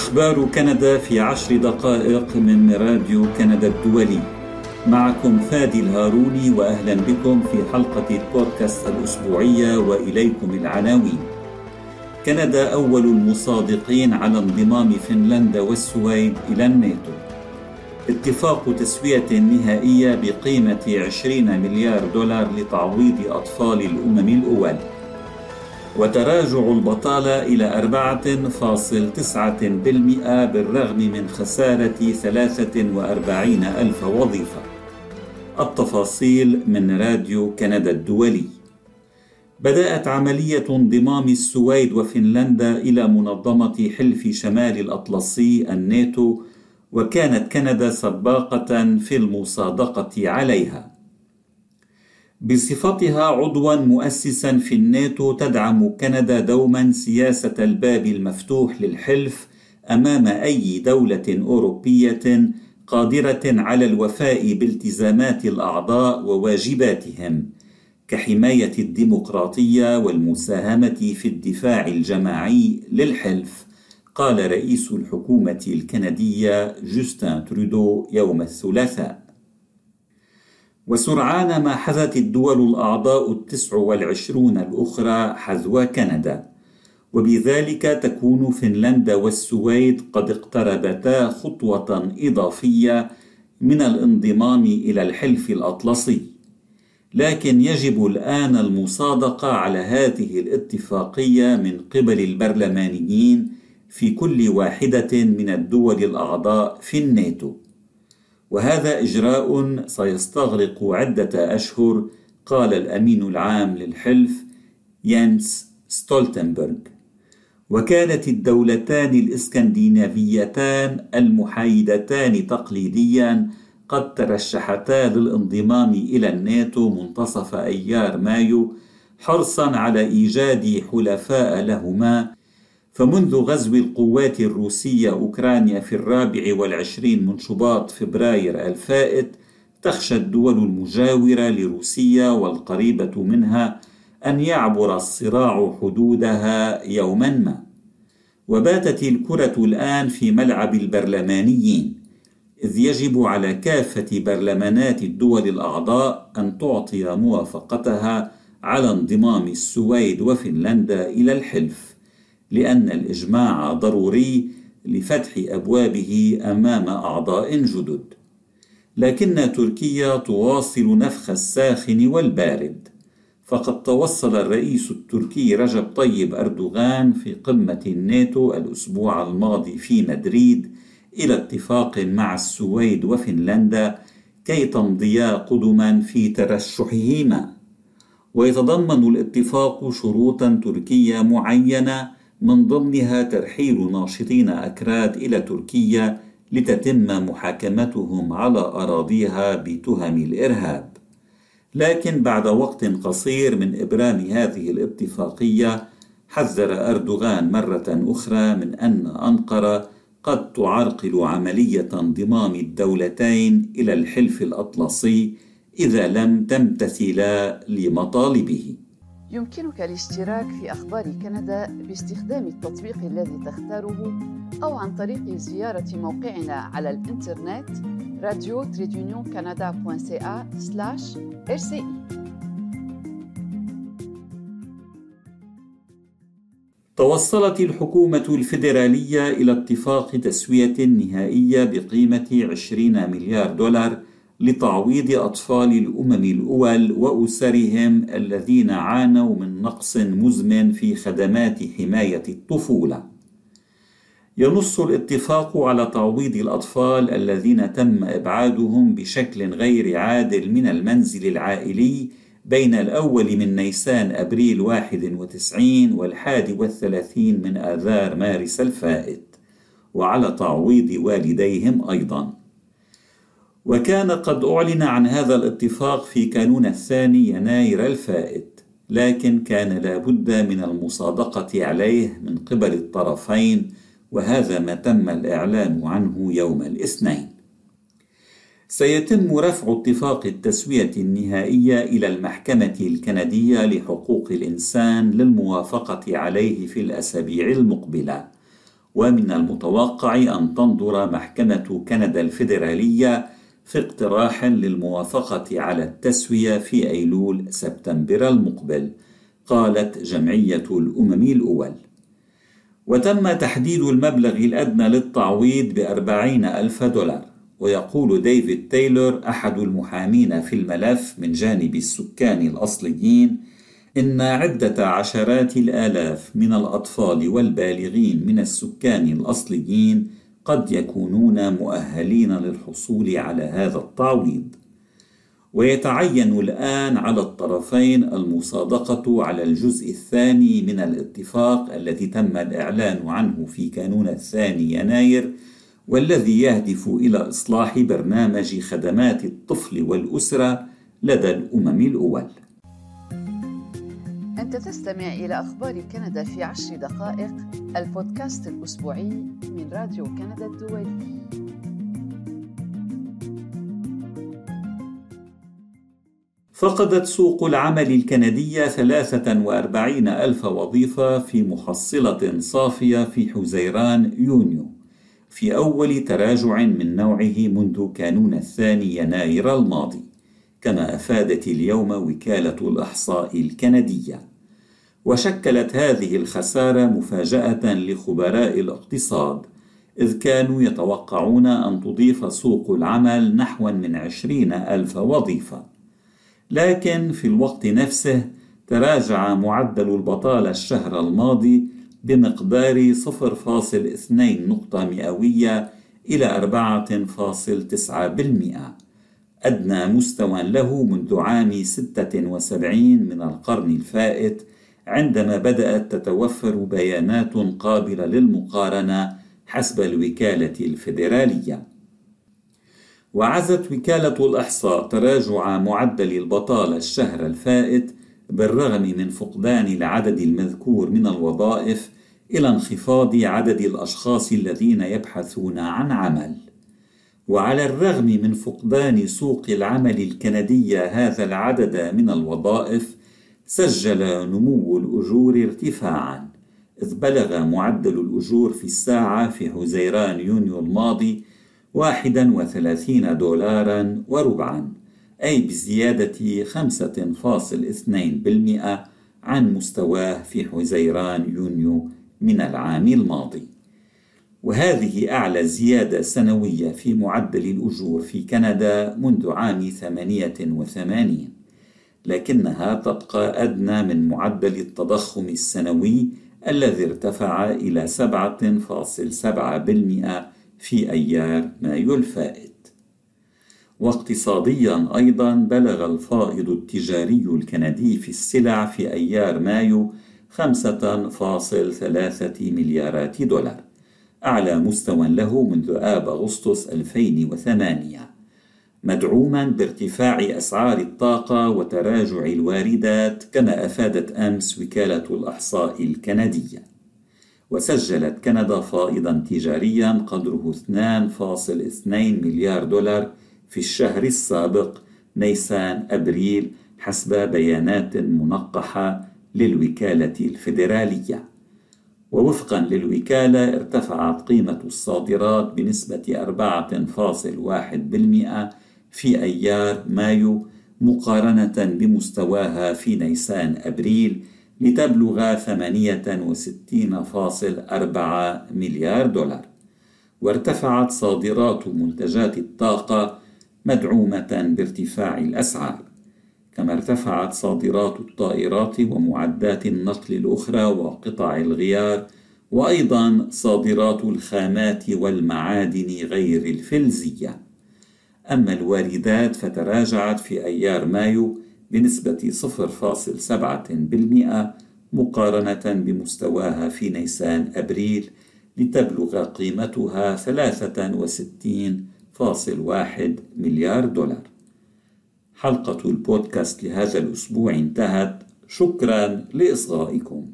أخبار كندا في عشر دقائق من راديو كندا الدولي. معكم فادي الهاروني وأهلا بكم في حلقة البودكاست الأسبوعية وإليكم العناوين. كندا أول المصادقين على انضمام فنلندا والسويد إلى الناتو. اتفاق تسوية نهائية بقيمة 20 مليار دولار لتعويض أطفال الأمم الأول. وتراجع البطالة إلى 4.9% بالرغم من خسارة 43 ألف وظيفة. التفاصيل من راديو كندا الدولي. بدأت عملية انضمام السويد وفنلندا إلى منظمة حلف شمال الأطلسي الناتو وكانت كندا سباقة في المصادقة عليها. بصفتها عضوا مؤسسا في الناتو تدعم كندا دوما سياسة الباب المفتوح للحلف أمام أي دولة أوروبية قادرة على الوفاء بالتزامات الأعضاء وواجباتهم كحماية الديمقراطية والمساهمة في الدفاع الجماعي للحلف قال رئيس الحكومة الكندية جوستن ترودو يوم الثلاثاء. وسرعان ما حذت الدول الأعضاء التسع والعشرون الأخرى حذو كندا. وبذلك تكون فنلندا والسويد قد اقتربتا خطوة إضافية من الانضمام إلى الحلف الأطلسي. لكن يجب الآن المصادقة على هذه الاتفاقية من قبل البرلمانيين في كل واحدة من الدول الأعضاء في الناتو. وهذا إجراء سيستغرق عدة أشهر قال الأمين العام للحلف يانس ستولتنبرغ. وكانت الدولتان الإسكندنافيتان المحايدتان تقليديا قد ترشحتا للانضمام إلى الناتو منتصف أيار مايو حرصا على إيجاد حلفاء لهما فمنذ غزو القوات الروسية أوكرانيا في الرابع والعشرين من شباط فبراير الفائت تخشى الدول المجاورة لروسيا والقريبة منها أن يعبر الصراع حدودها يوما ما. وباتت الكرة الآن في ملعب البرلمانيين إذ يجب على كافة برلمانات الدول الأعضاء أن تعطي موافقتها على انضمام السويد وفنلندا إلى الحلف. لأن الإجماع ضروري لفتح أبوابه أمام أعضاء جدد. لكن تركيا تواصل نفخ الساخن والبارد. فقد توصل الرئيس التركي رجب طيب أردوغان في قمة الناتو الأسبوع الماضي في مدريد إلى اتفاق مع السويد وفنلندا كي تمضيا قدما في ترشحهما. ويتضمن الاتفاق شروطا تركية معينة من ضمنها ترحيل ناشطين أكراد إلى تركيا لتتم محاكمتهم على أراضيها بتهم الإرهاب. لكن بعد وقت قصير من إبرام هذه الاتفاقية حذر أردوغان مرة أخرى من أن أنقرة قد تعرقل عملية انضمام الدولتين إلى الحلف الأطلسي إذا لم تمتثلا لمطالبه. يمكنك الاشتراك في أخبار كندا باستخدام التطبيق الذي تختاره أو عن طريق زيارة موقعنا على الإنترنت كندا.ca rci توصلت الحكومة الفيدرالية إلى اتفاق تسوية نهائية بقيمة 20 مليار دولار لتعويض أطفال الأمم الأول وأسرهم الذين عانوا من نقص مزمن في خدمات حماية الطفولة. ينص الاتفاق على تعويض الأطفال الذين تم إبعادهم بشكل غير عادل من المنزل العائلي بين الأول من نيسان أبريل 91 والحادي والثلاثين من آذار مارس الفائت وعلى تعويض والديهم أيضاً. وكان قد أعلن عن هذا الاتفاق في كانون الثاني يناير الفائت لكن كان لا بد من المصادقة عليه من قبل الطرفين وهذا ما تم الإعلان عنه يوم الاثنين. سيتم رفع اتفاق التسوية النهائية إلى المحكمة الكندية لحقوق الإنسان للموافقة عليه في الأسابيع المقبلة. ومن المتوقع أن تنظر محكمة كندا الفيدرالية في اقتراح للموافقة على التسوية في أيلول سبتمبر المقبل قالت جمعية الأمم الأول. وتم تحديد المبلغ الأدنى للتعويض بأربعين ألف دولار ويقول ديفيد تايلور أحد المحامين في الملف من جانب السكان الأصليين إن عدة عشرات الآلاف من الأطفال والبالغين من السكان الأصليين قد يكونون مؤهلين للحصول على هذا التعويض ويتعين الآن على الطرفين المصادقة على الجزء الثاني من الاتفاق الذي تم الإعلان عنه في كانون الثاني يناير والذي يهدف إلى إصلاح برنامج خدمات الطفل والأسرة لدى الأمم الأول. أنت تستمع إلى أخبار كندا في عشر دقائق البودكاست الأسبوعي من راديو كندا الدولي. فقدت سوق العمل الكندية 43 ألف وظيفة في محصلة صافية في حزيران يونيو في أول تراجع من نوعه منذ كانون الثاني يناير الماضي كما أفادت اليوم وكالة الإحصاء الكندية وشكلت هذه الخسارة مفاجأة لخبراء الاقتصاد إذ كانوا يتوقعون أن تضيف سوق العمل نحو من عشرين ألف وظيفة. لكن في الوقت نفسه تراجع معدل البطالة الشهر الماضي بمقدار 0.2 نقطة مئوية إلى 4.9% أدنى مستوى له منذ عام 76 من القرن الفائت عندما بدأت تتوفر بيانات قابلة للمقارنة حسب الوكالة الفيدرالية وعزت وكالة الإحصاء تراجع معدل البطالة الشهر الفائت بالرغم من فقدان العدد المذكور من الوظائف إلى انخفاض عدد الأشخاص الذين يبحثون عن عمل. وعلى الرغم من فقدان سوق العمل الكندية هذا العدد من الوظائف، سجل نمو الأجور ارتفاعًا، إذ بلغ معدل الأجور في الساعة في حزيران يونيو الماضي واحدا وثلاثين دولارا وربعا أي بزيادة خمسة فاصل اثنين بالمئة عن مستواه في حزيران يونيو من العام الماضي. وهذه أعلى زيادة سنوية في معدل الأجور في كندا منذ عام ثمانية وثمانين. لكنها تبقى أدنى من معدل التضخم السنوي الذي ارتفع إلى 7.7% في أيار مايو الفائت. واقتصاديا أيضا بلغ الفائض التجاري الكندي في السلع في أيار مايو 5.3 مليارات دولار أعلى مستوى له منذ آب أغسطس 2008 مدعوما بارتفاع أسعار الطاقة وتراجع الواردات كما أفادت أمس وكالة الأحصاء الكندية. وسجلت كندا فائضا تجاريا قدره 2.2 مليار دولار في الشهر السابق نيسان أبريل حسب بيانات منقحة للوكالة الفيدرالية. ووفقا للوكالة ارتفعت قيمة الصادرات بنسبة 4.1% في أيار مايو مقارنة بمستواها في نيسان أبريل لتبلغ 68.4 مليار دولار. وارتفعت صادرات منتجات الطاقة مدعومة بارتفاع الأسعار كما ارتفعت صادرات الطائرات ومعدات النقل الأخرى وقطع الغيار وأيضا صادرات الخامات والمعادن غير الفلزية. أما الواردات فتراجعت في أيار مايو بنسبة 0.7% مقارنة بمستواها في نيسان أبريل لتبلغ قيمتها 63.1 مليار دولار. حلقة البودكاست لهذا الأسبوع انتهت. شكرا لإصغائكم.